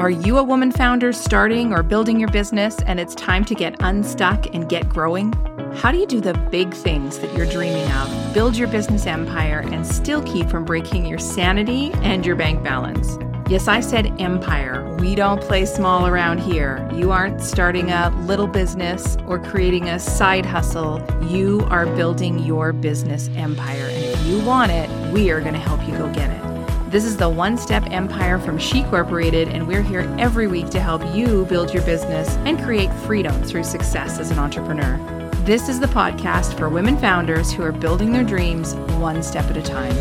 Are you a woman founder starting or building your business and it's time to get unstuck and get growing? How do you do the big things that you're dreaming of, build your business empire, and still keep from breaking your sanity and your bank balance? Yes, I said empire. We don't play small around here. You aren't starting a little business or creating a side hustle. You are building your business empire. And if you want it, we are going to help you go get it. This is the One Step Empire from She Corporated, and we're here every week to help you build your business and create freedom through success as an entrepreneur. This is the podcast for women founders who are building their dreams one step at a time.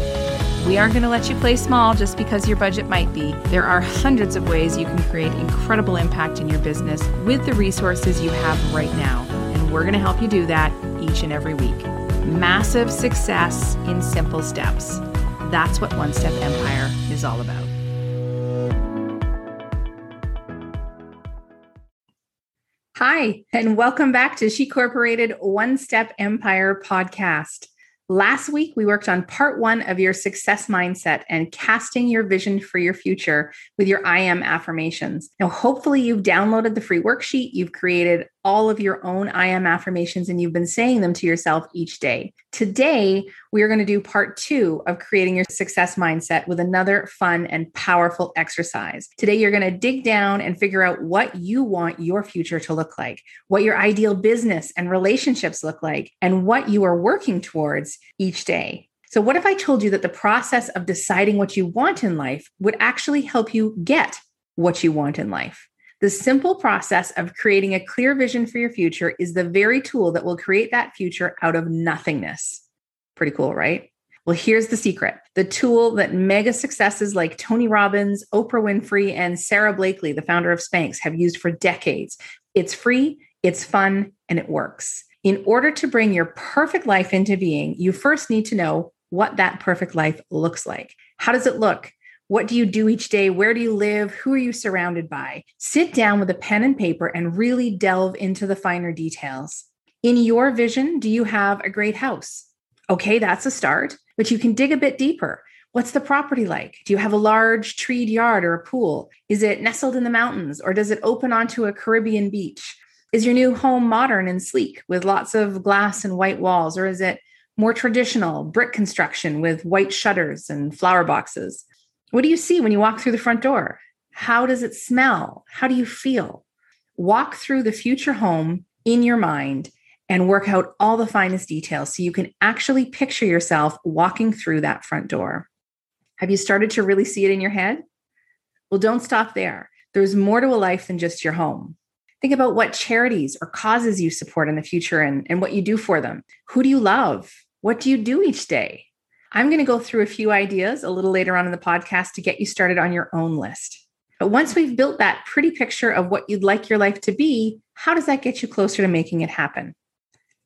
We aren't going to let you play small just because your budget might be. There are hundreds of ways you can create incredible impact in your business with the resources you have right now. And we're going to help you do that each and every week. Massive success in simple steps. That's what One Step Empire is all about. Hi, and welcome back to She Corporated One Step Empire podcast. Last week, we worked on part one of your success mindset and casting your vision for your future with your I am affirmations. Now, hopefully, you've downloaded the free worksheet, you've created all of your own I am affirmations and you've been saying them to yourself each day. Today, we are going to do part two of creating your success mindset with another fun and powerful exercise. Today, you're going to dig down and figure out what you want your future to look like, what your ideal business and relationships look like, and what you are working towards each day. So, what if I told you that the process of deciding what you want in life would actually help you get what you want in life? The simple process of creating a clear vision for your future is the very tool that will create that future out of nothingness. Pretty cool, right? Well, here's the secret the tool that mega successes like Tony Robbins, Oprah Winfrey, and Sara Blakely, the founder of Spanx, have used for decades. It's free, it's fun, and it works. In order to bring your perfect life into being, you first need to know what that perfect life looks like. How does it look? What do you do each day? Where do you live? Who are you surrounded by? Sit down with a pen and paper and really delve into the finer details. In your vision, do you have a great house? Okay, that's a start, but you can dig a bit deeper. What's the property like? Do you have a large treed yard or a pool? Is it nestled in the mountains or does it open onto a Caribbean beach? Is your new home modern and sleek with lots of glass and white walls, or is it more traditional brick construction with white shutters and flower boxes? What do you see when you walk through the front door? How does it smell? How do you feel? Walk through the future home in your mind and work out all the finest details so you can actually picture yourself walking through that front door. Have you started to really see it in your head? Well, don't stop there. There's more to a life than just your home. Think about what charities or causes you support in the future and, and what you do for them. Who do you love? What do you do each day? I'm going to go through a few ideas a little later on in the podcast to get you started on your own list. But once we've built that pretty picture of what you'd like your life to be, how does that get you closer to making it happen?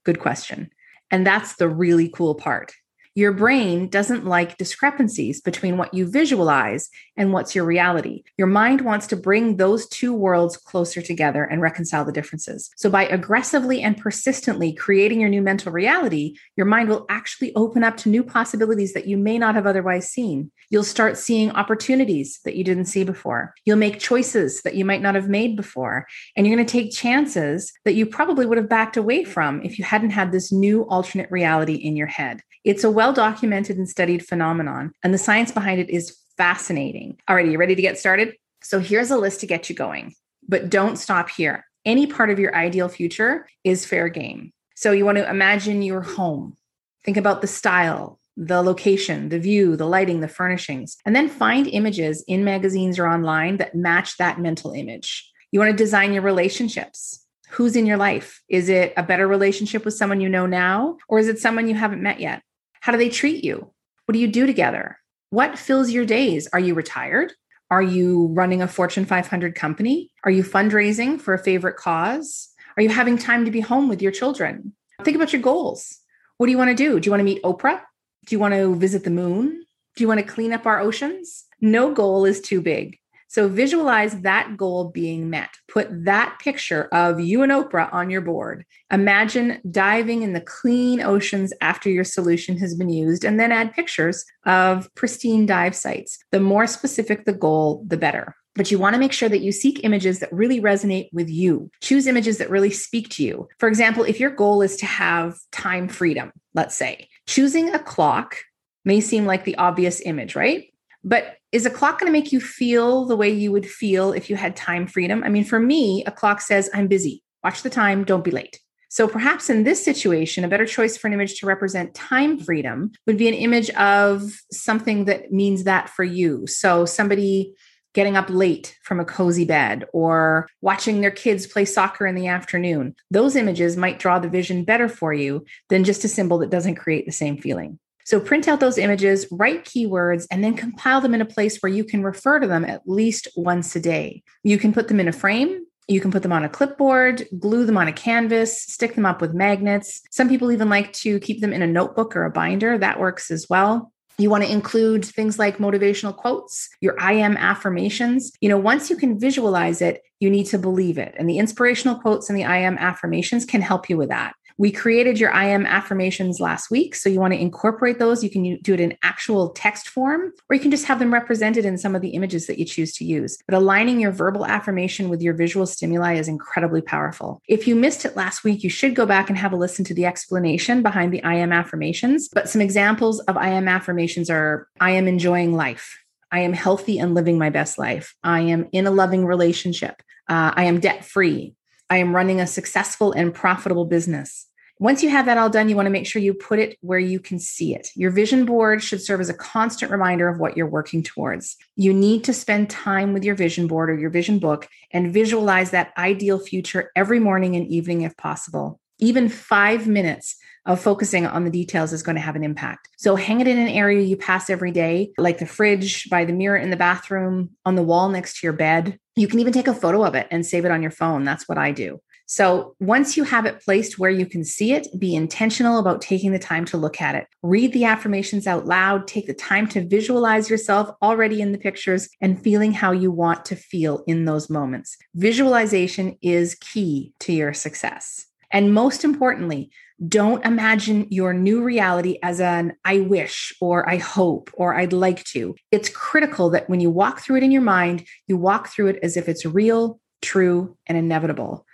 Good question. And that's the really cool part. Your brain doesn't like discrepancies between what you visualize and what's your reality. Your mind wants to bring those two worlds closer together and reconcile the differences. So, by aggressively and persistently creating your new mental reality, your mind will actually open up to new possibilities that you may not have otherwise seen. You'll start seeing opportunities that you didn't see before. You'll make choices that you might not have made before. And you're going to take chances that you probably would have backed away from if you hadn't had this new alternate reality in your head. It's a well documented and studied phenomenon, and the science behind it is fascinating. All right, you ready to get started? So here's a list to get you going, but don't stop here. Any part of your ideal future is fair game. So you want to imagine your home. Think about the style, the location, the view, the lighting, the furnishings, and then find images in magazines or online that match that mental image. You want to design your relationships. Who's in your life? Is it a better relationship with someone you know now, or is it someone you haven't met yet? How do they treat you? What do you do together? What fills your days? Are you retired? Are you running a Fortune 500 company? Are you fundraising for a favorite cause? Are you having time to be home with your children? Think about your goals. What do you want to do? Do you want to meet Oprah? Do you want to visit the moon? Do you want to clean up our oceans? No goal is too big. So visualize that goal being met. Put that picture of you and Oprah on your board. Imagine diving in the clean oceans after your solution has been used, and then add pictures of pristine dive sites. The more specific the goal, the better. but you want to make sure that you seek images that really resonate with you. Choose images that really speak to you. For example, if your goal is to have time freedom, let's say, choosing a clock may seem like the obvious image, right? But is a clock going to make you feel the way you would feel if you had time freedom? I mean, for me, a clock says, I'm busy. Watch the time, don't be late. So perhaps in this situation, a better choice for an image to represent time freedom would be an image of something that means that for you. So somebody getting up late from a cozy bed or watching their kids play soccer in the afternoon. Those images might draw the vision better for you than just a symbol that doesn't create the same feeling. So print out those images, write keywords, and then compile them in a place where you can refer to them at least once a day. You can put them in a frame. You can put them on a clipboard, glue them on a canvas, stick them up with magnets. Some people even like to keep them in a notebook or a binder. That works as well. You want to include things like motivational quotes, your I am affirmations. You know, once you can visualize it, you need to believe it. And the inspirational quotes and the I am affirmations can help you with that. We created your I am affirmations last week. So you want to incorporate those. You can do it in actual text form, or you can just have them represented in some of the images that you choose to use. But aligning your verbal affirmation with your visual stimuli is incredibly powerful. If you missed it last week, you should go back and have a listen to the explanation behind the I am affirmations. But some examples of I am affirmations are I am enjoying life. I am healthy and living my best life. I am in a loving relationship. Uh, I am debt free. I am running a successful and profitable business. Once you have that all done, you want to make sure you put it where you can see it. Your vision board should serve as a constant reminder of what you're working towards. You need to spend time with your vision board or your vision book and visualize that ideal future every morning and evening if possible. Even five minutes of focusing on the details is going to have an impact. So hang it in an area you pass every day, like the fridge, by the mirror in the bathroom, on the wall next to your bed. You can even take a photo of it and save it on your phone. That's what I do. So once you have it placed where you can see it, be intentional about taking the time to look at it. Read the affirmations out loud, take the time to visualize yourself already in the pictures and feeling how you want to feel in those moments. Visualization is key to your success. And most importantly, don't imagine your new reality as an I wish or I hope or I'd like to. It's critical that when you walk through it in your mind, you walk through it as if it's real, true, and inevitable.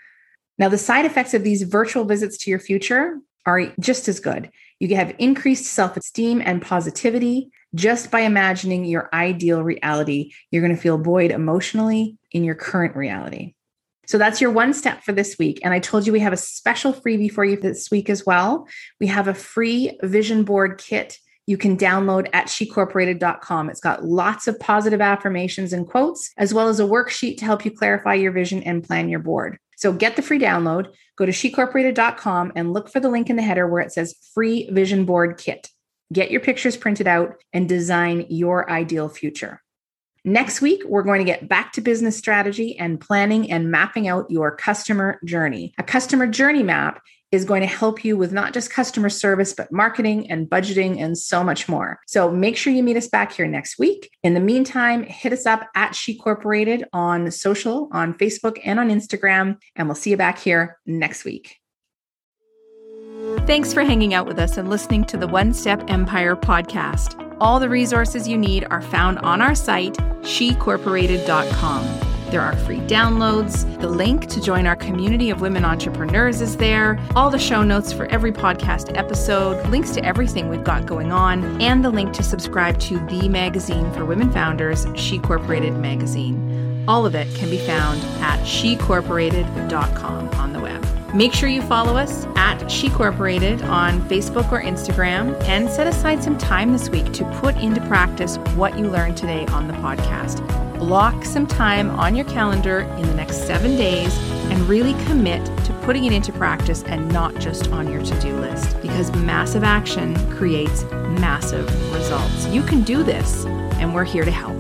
Now, the side effects of these virtual visits to your future are just as good. You have increased self esteem and positivity just by imagining your ideal reality. You're going to feel buoyed emotionally in your current reality. So that's your one step for this week. And I told you we have a special freebie for you this week as well. We have a free vision board kit you can download at shecorporated.com. It's got lots of positive affirmations and quotes, as well as a worksheet to help you clarify your vision and plan your board. So get the free download, go to shecorporated.com and look for the link in the header where it says free vision board kit. Get your pictures printed out and design your ideal future. Next week, we're going to get back to business strategy and planning and mapping out your customer journey. A customer journey map is going to help you with not just customer service, but marketing and budgeting and so much more. So make sure you meet us back here next week. In the meantime, hit us up at She Corporated on social, on Facebook, and on Instagram, and we'll see you back here next week. Thanks for hanging out with us and listening to the One Step Empire podcast. All the resources you need are found on our site, shecorporated.com. There are free downloads. The link to join our community of women entrepreneurs is there. All the show notes for every podcast episode, links to everything we've got going on, and the link to subscribe to the magazine for women founders, She Corporated Magazine. All of it can be found at shecorporated.com on the web. Make sure you follow us at She Corporated on Facebook or Instagram and set aside some time this week to put into practice what you learned today on the podcast block some time on your calendar in the next seven days and really commit to putting it into practice and not just on your to do list because massive action creates massive results. You can do this, and we're here to help.